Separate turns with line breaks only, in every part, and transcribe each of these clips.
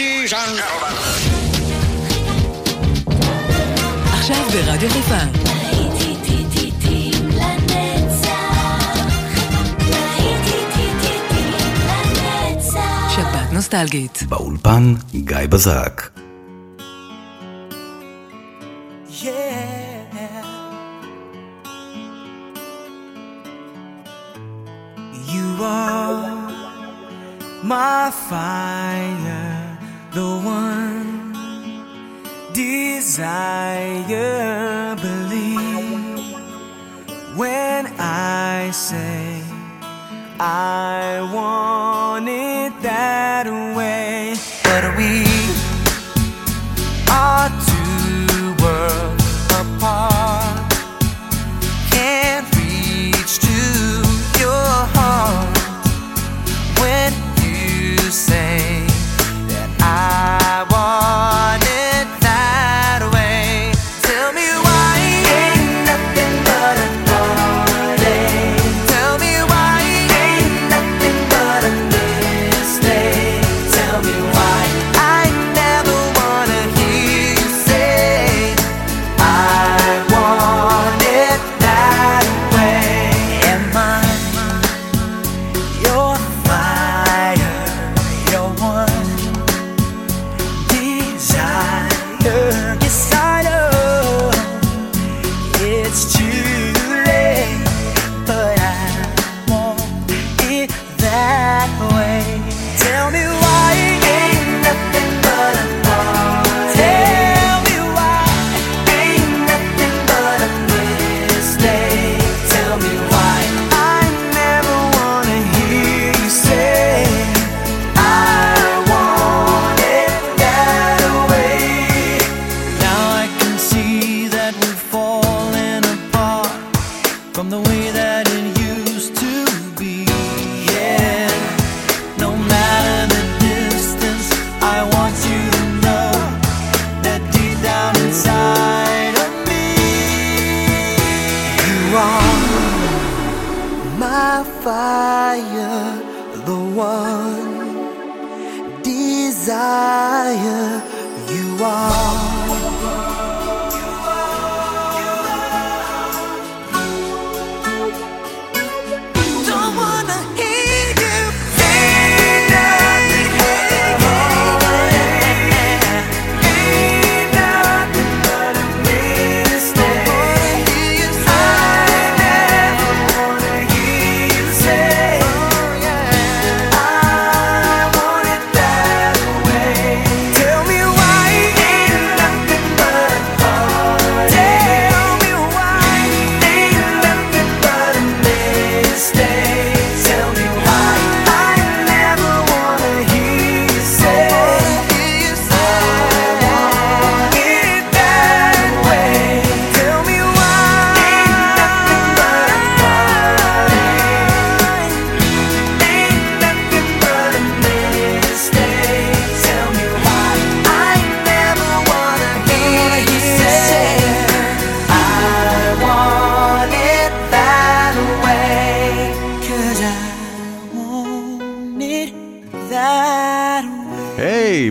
ladies and gentlemen.
עכשיו ברדיו חיפה. נוסטלגית.
באולפן גיא בזק.
Yeah. My fire.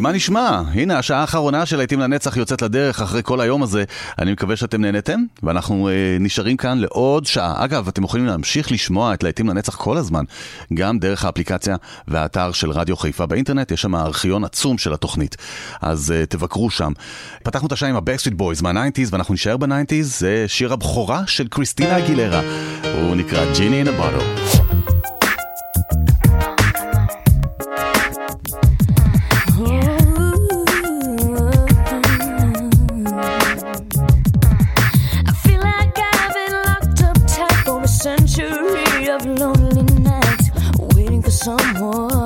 מה נשמע? הנה השעה האחרונה של להיטים לנצח יוצאת לדרך אחרי כל היום הזה. אני מקווה שאתם נהנתם, ואנחנו אה, נשארים כאן לעוד שעה. אגב, אתם יכולים להמשיך לשמוע את להיטים לנצח כל הזמן, גם דרך האפליקציה והאתר של רדיו חיפה באינטרנט, יש שם ארכיון עצום של התוכנית. אז אה, תבקרו שם. פתחנו את השעה עם ה-Backstreet Boys מה-90's, ואנחנו נישאר בניינטיז, זה שיר הבכורה של קריסטינה אגילרה. הוא נקרא
ג'יני אין הבוטל. 折磨。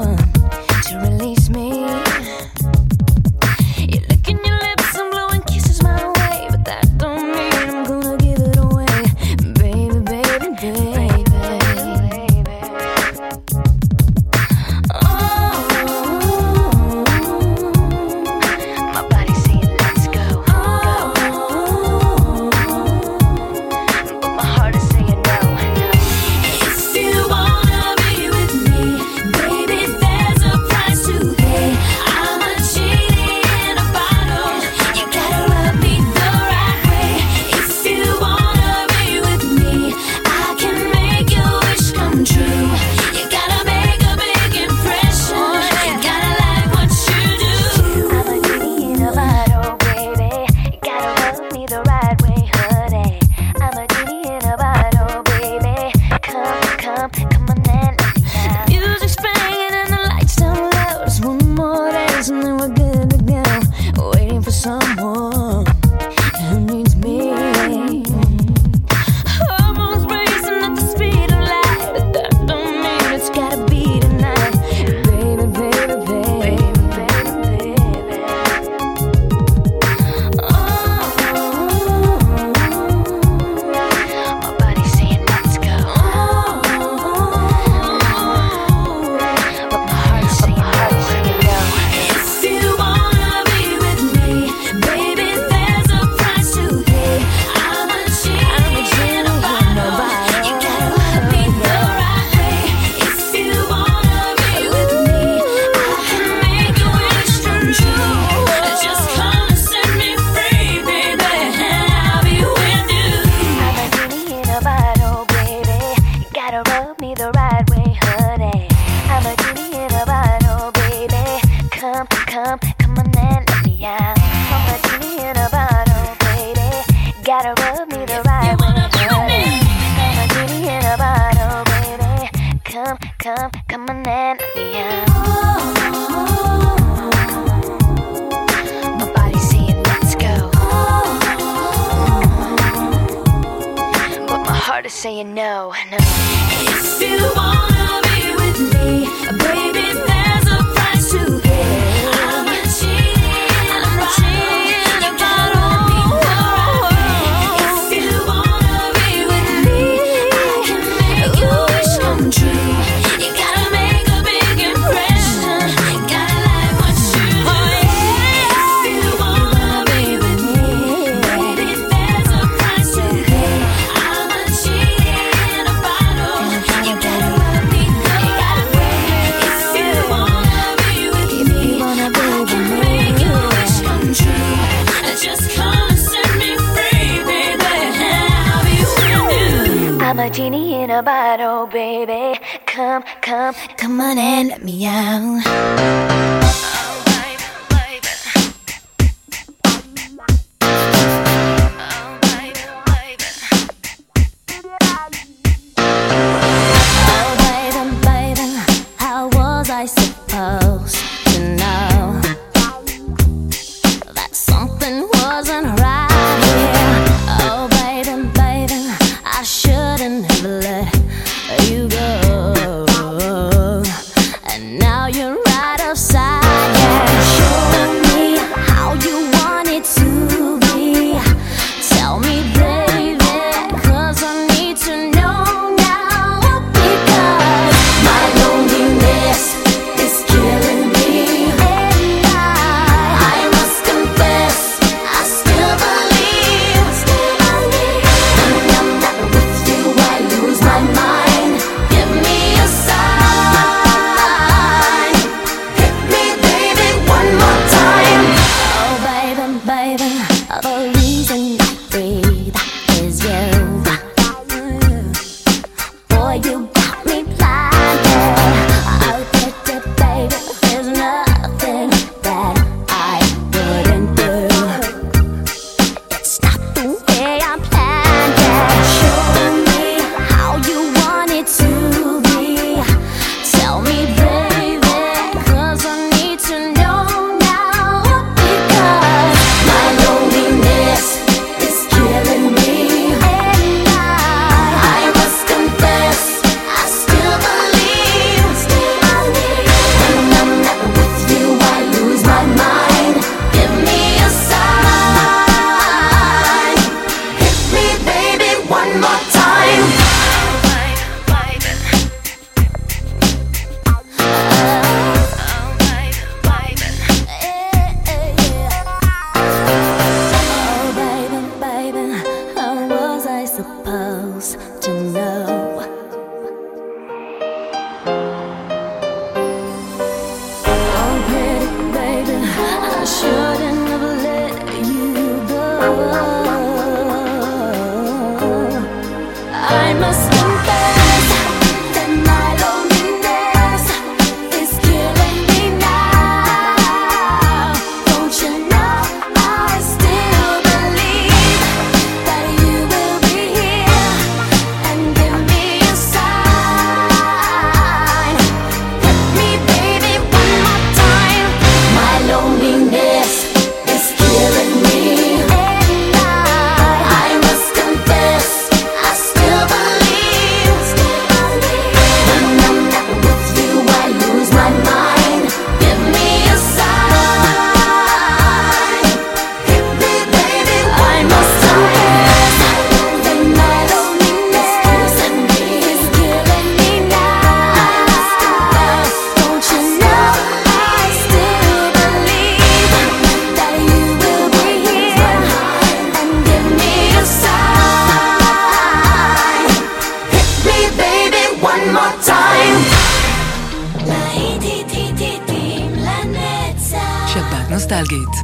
a
bottle, baby. Come, come, come on and let me out.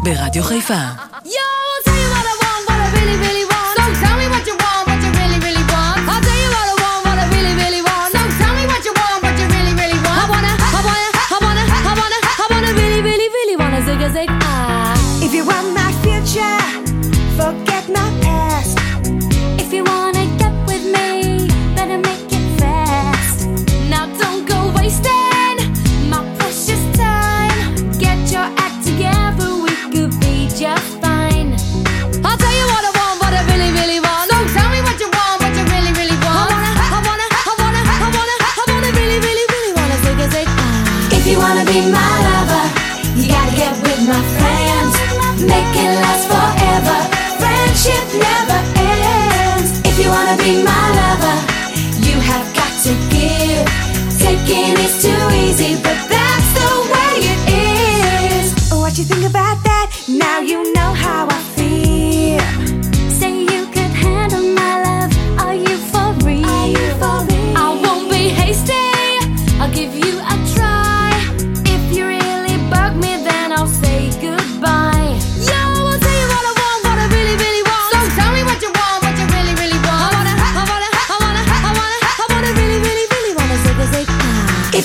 ברדיו חיפה.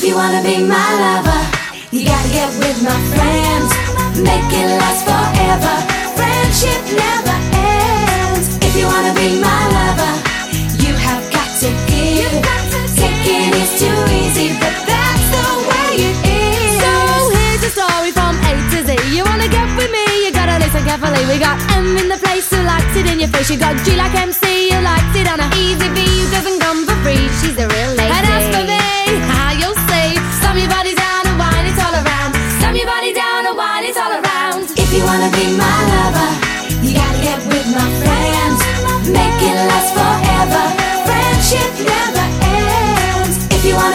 You wanna be
my lover, you gotta get with my friends. Make it last forever. Friendship never ends. If you wanna be my lover, you have got to give. Taking is too easy, but that's the way it is.
So here's a story from A to Z. You wanna get with me? You gotta listen carefully. We got M in the place who likes it in your face. You got G like MC, who likes it on a easy V who doesn't come for free. She's a real lady.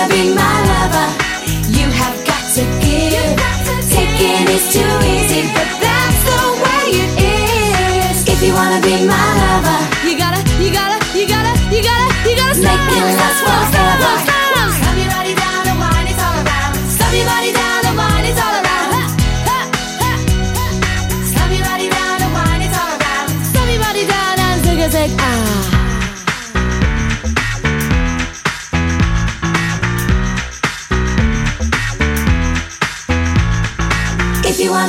Be my lover, you have got to give. Taking is too easy, but that's the way it is. If you wanna be my lover,
You gotta, you gotta, you gotta, you gotta, you gotta stop.
Make it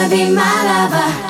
wanna be my lover.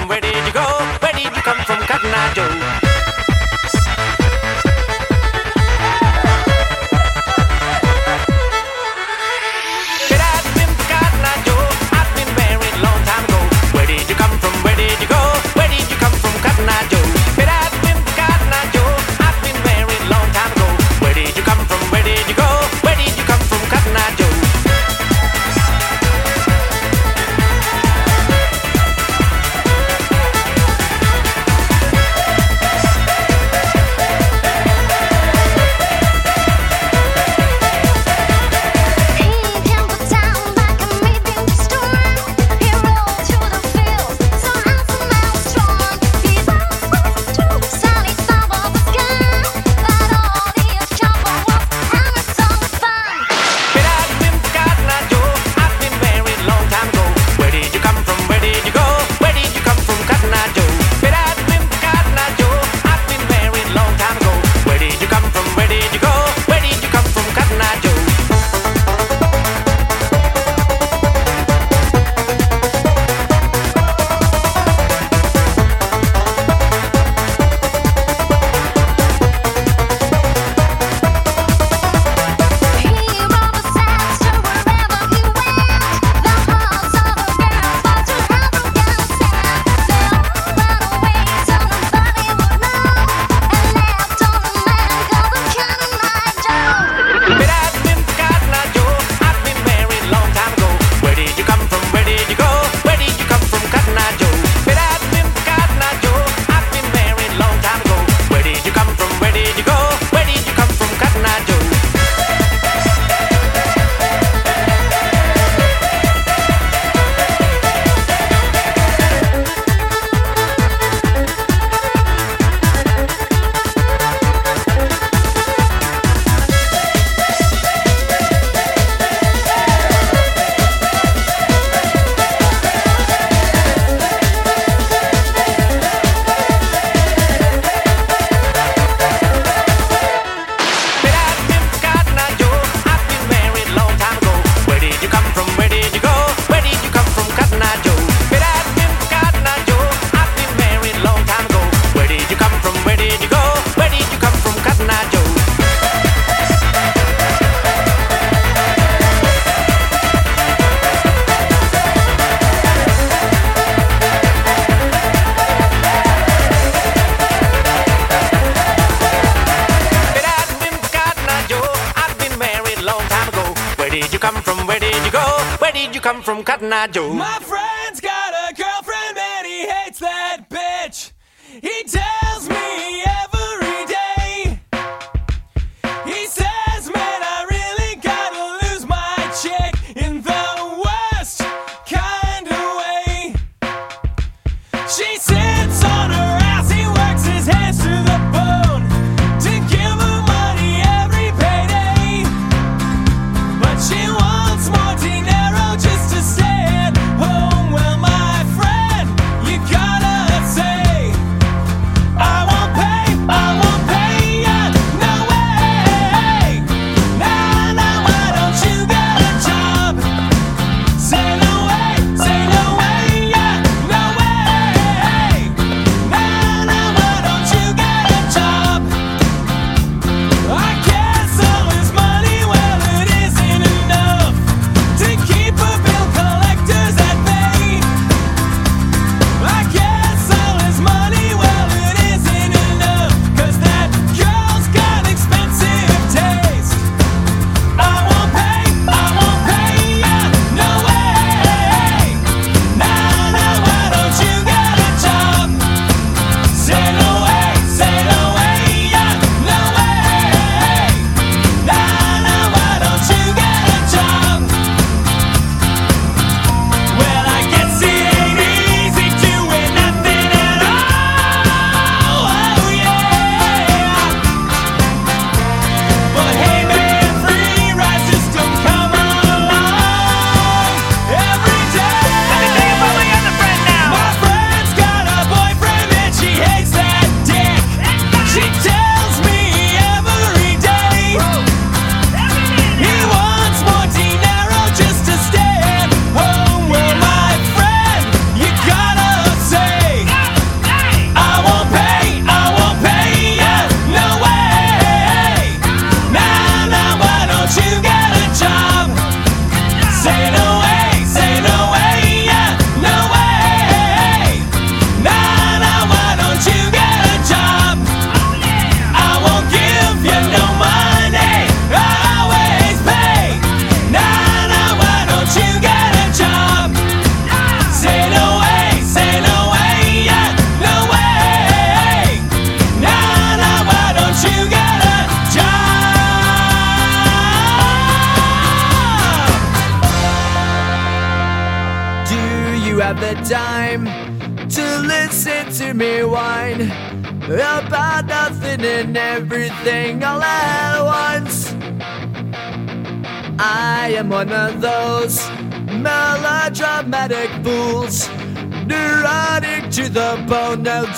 He tells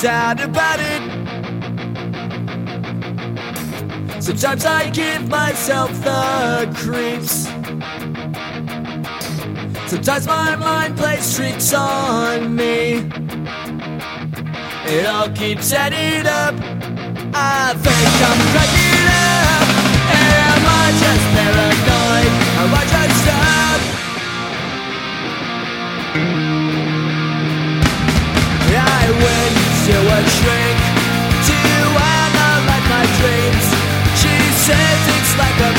sad about it. Sometimes I give myself the creeps. Sometimes my mind plays tricks on me. It all keeps adding up. I think I'm cracking up. Am I just paranoid? Am I just up? I win to a drink, to analyze my dreams. She says it's like a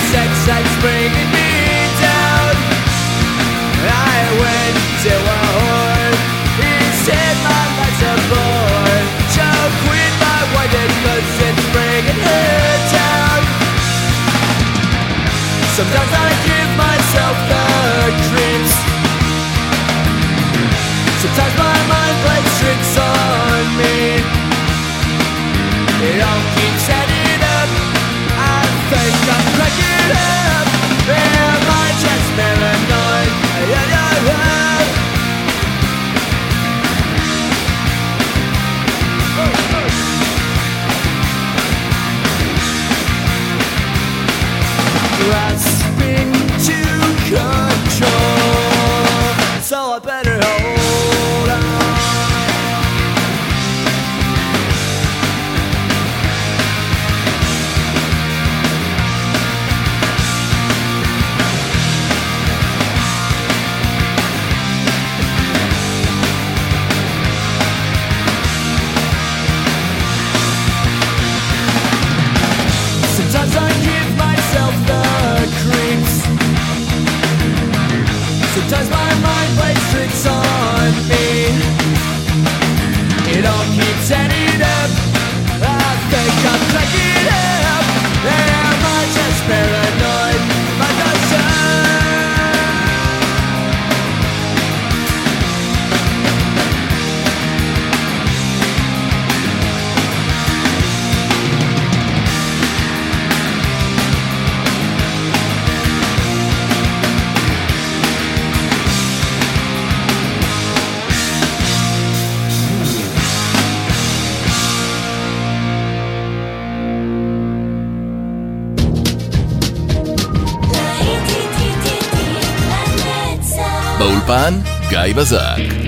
באולפן גיא בזק.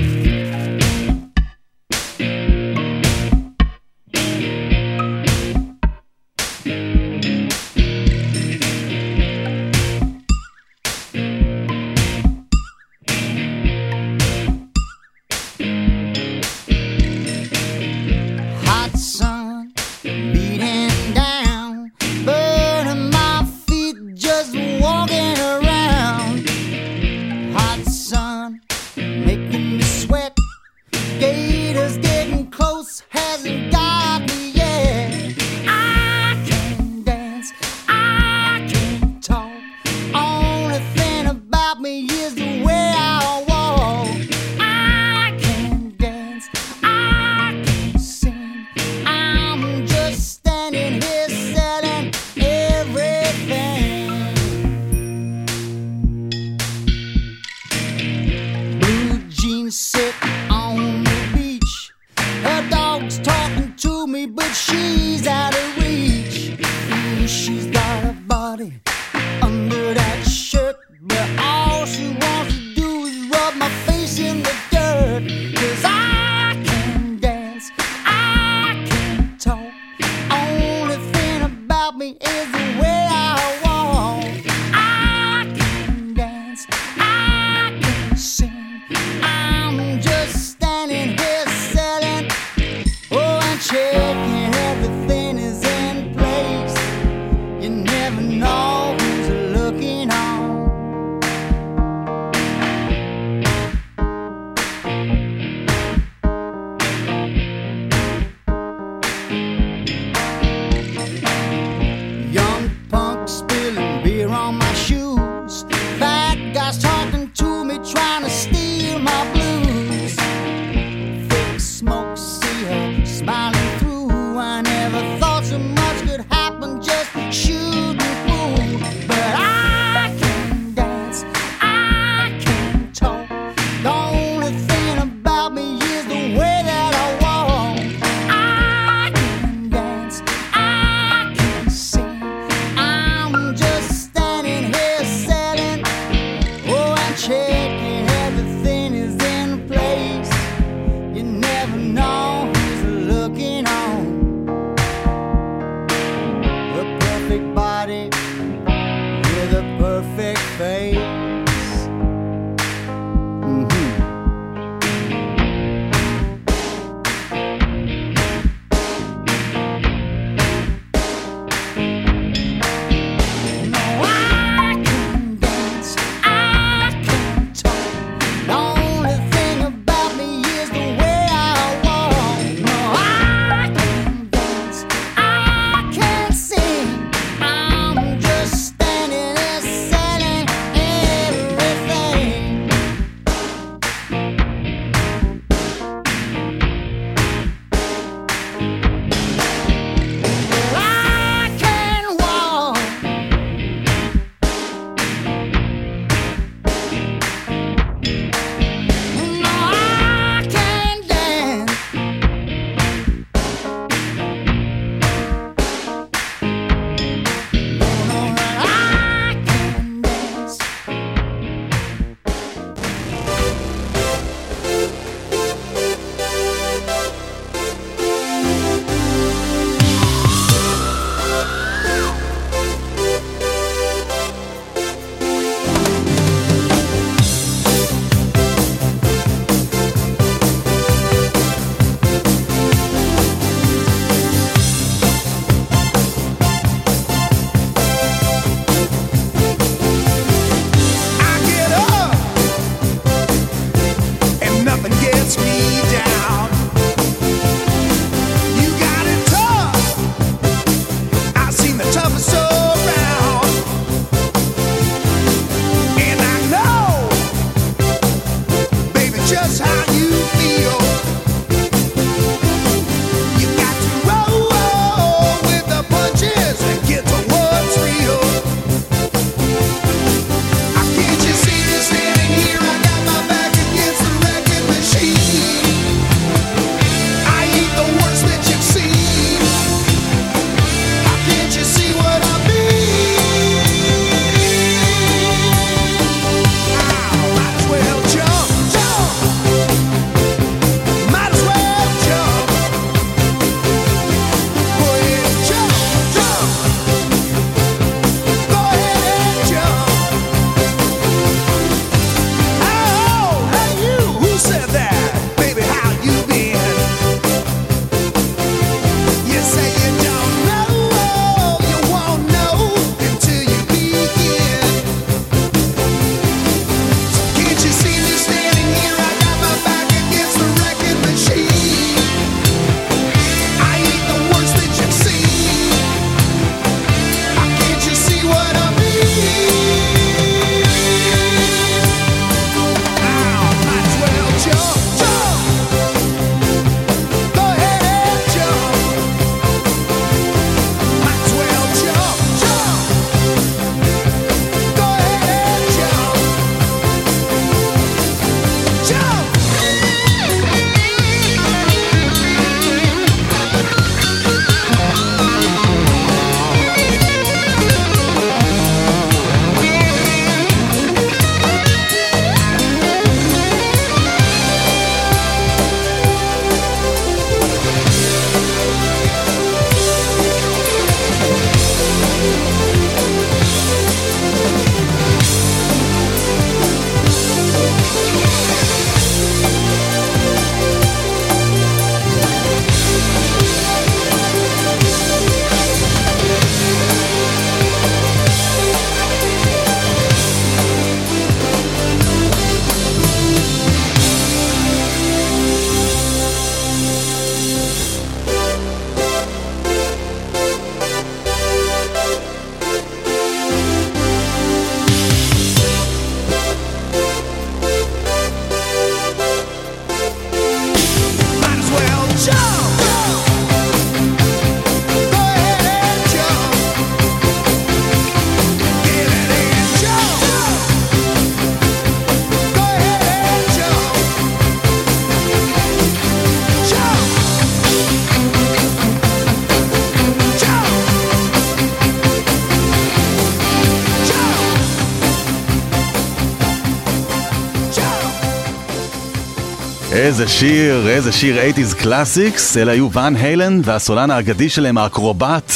איזה שיר, איזה שיר 80's קלאסיקס, אלה היו ואן היילן והסולן האגדי שלהם, האקרובט,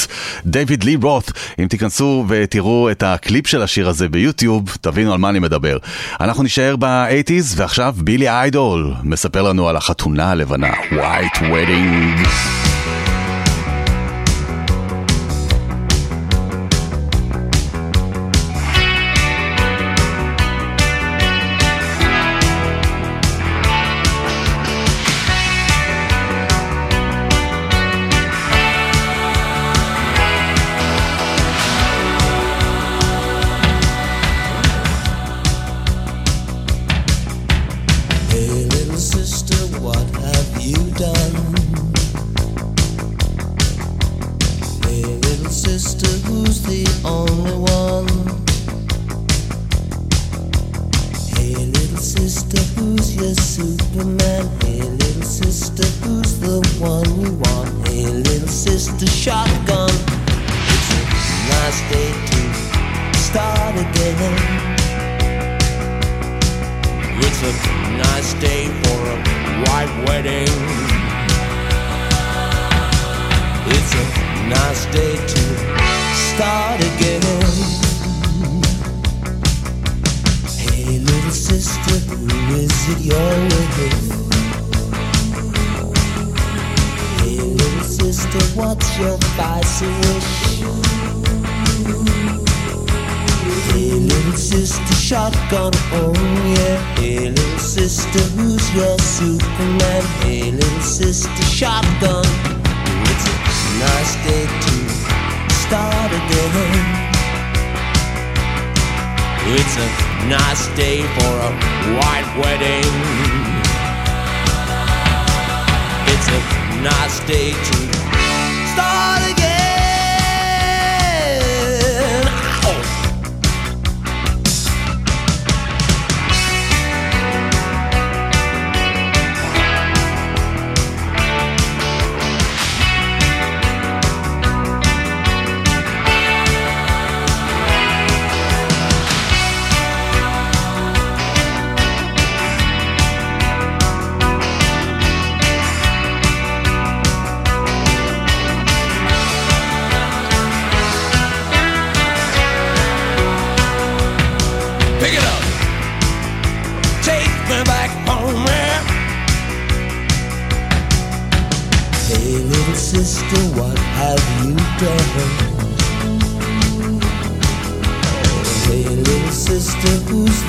דיוויד לי רות. אם תיכנסו ותראו את הקליפ של השיר הזה ביוטיוב, תבינו על מה אני מדבר. אנחנו נישאר ב-80's, ועכשיו בילי איידול מספר לנו על החתונה הלבנה, White Wedding.
Start again. Hey, little sister, who is it you're with? Hey, little sister, what's your vice wish? Hey, little sister, shotgun, oh yeah. Hey, little sister, who's your Superman? Hey, little sister, shotgun. It's a nice day to start again. It's a nice day for a white wedding. It's a nice day to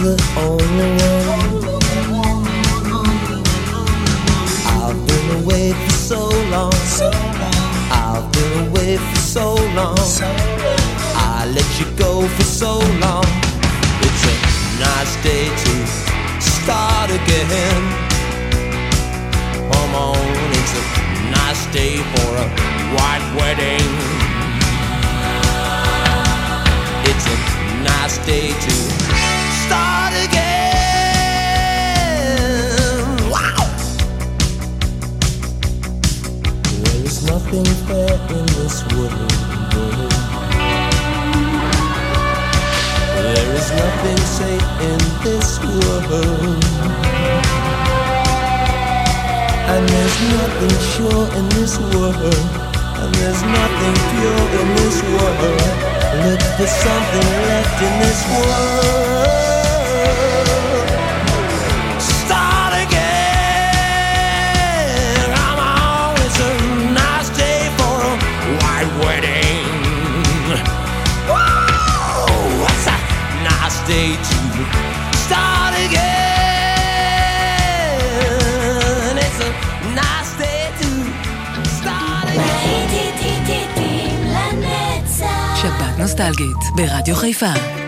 the only one? I've been away for so long. I've been away for so long. I let you go for so long. It's a nice day to start again. Come on, it's a nice day for a white wedding. It's a nice day to start again. There is nothing fair in this world. There is nothing safe in this world. And there's nothing sure in this world. And there's nothing pure in this world. Look for something left in this world. Day to start again? It's a nice day to start
שבת נוסטלגית ברדיו חיפה.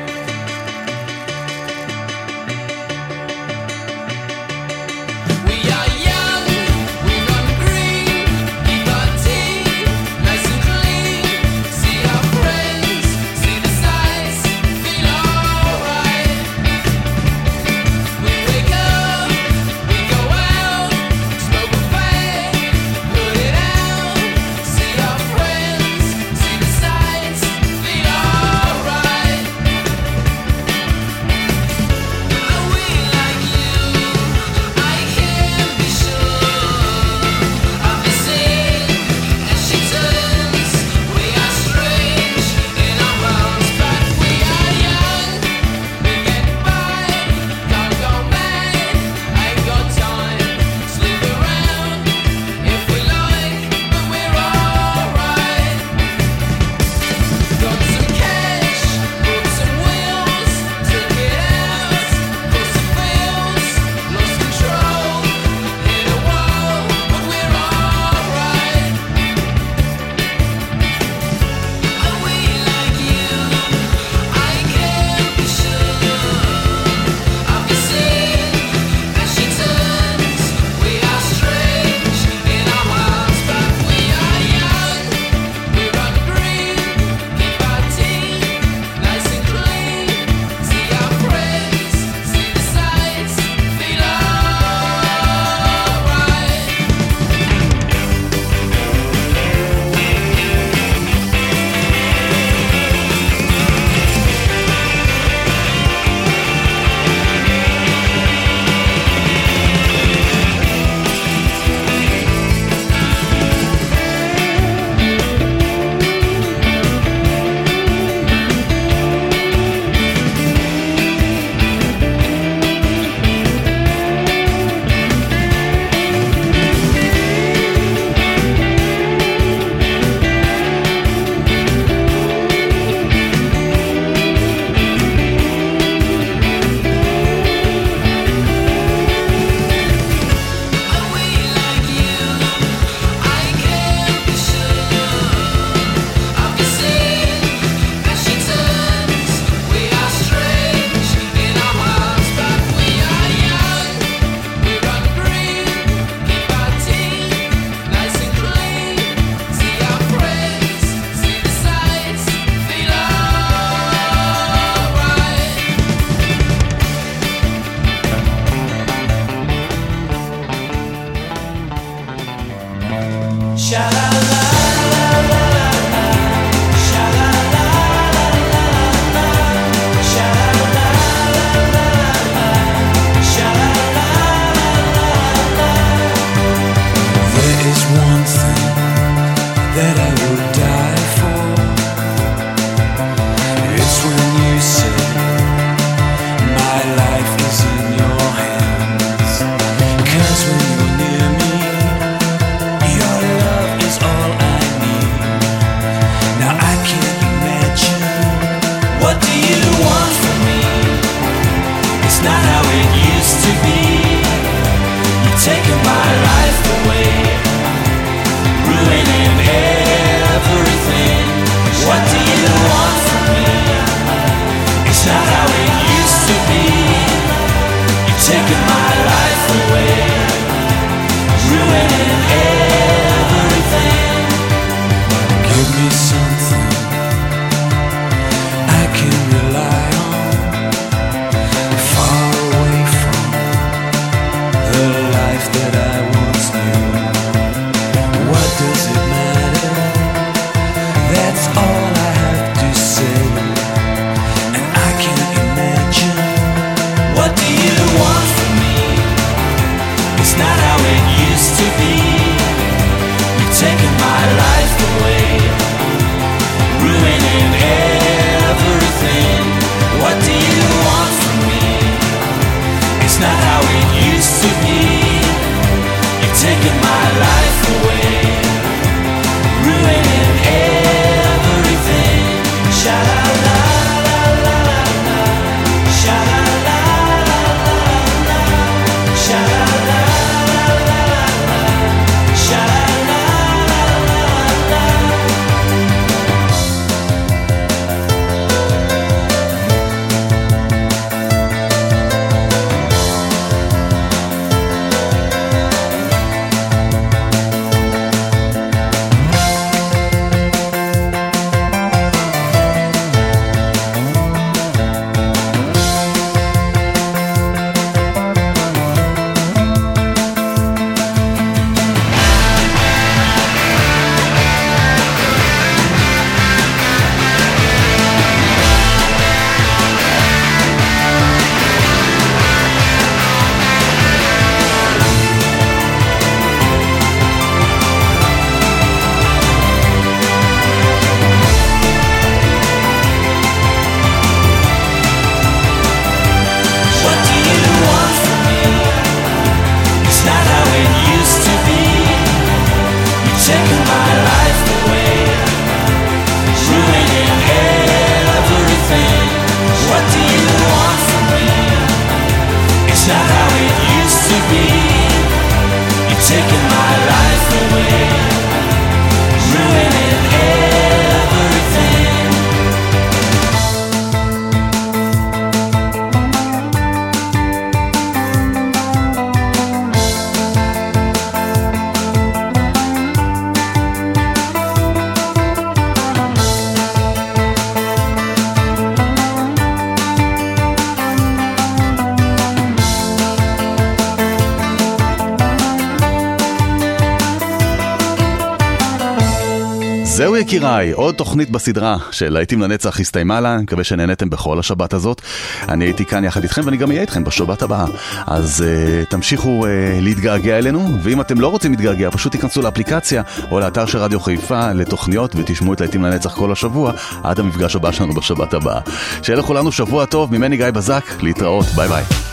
יקיריי, עוד תוכנית בסדרה של להיטים לנצח הסתיימה לה, אני מקווה שנהניתם בכל השבת הזאת. אני הייתי כאן יחד איתכם ואני גם אהיה איתכם בשבת הבאה. אז uh, תמשיכו uh, להתגעגע אלינו, ואם אתם לא רוצים להתגעגע, פשוט תיכנסו לאפליקציה או לאתר של רדיו חיפה לתוכניות ותשמעו את להיטים לנצח כל השבוע, עד המפגש הבא שלנו בשבת הבאה. שיהיה לכולנו שבוע טוב, ממני גיא בזק, להתראות, ביי ביי.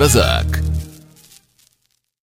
Bazar.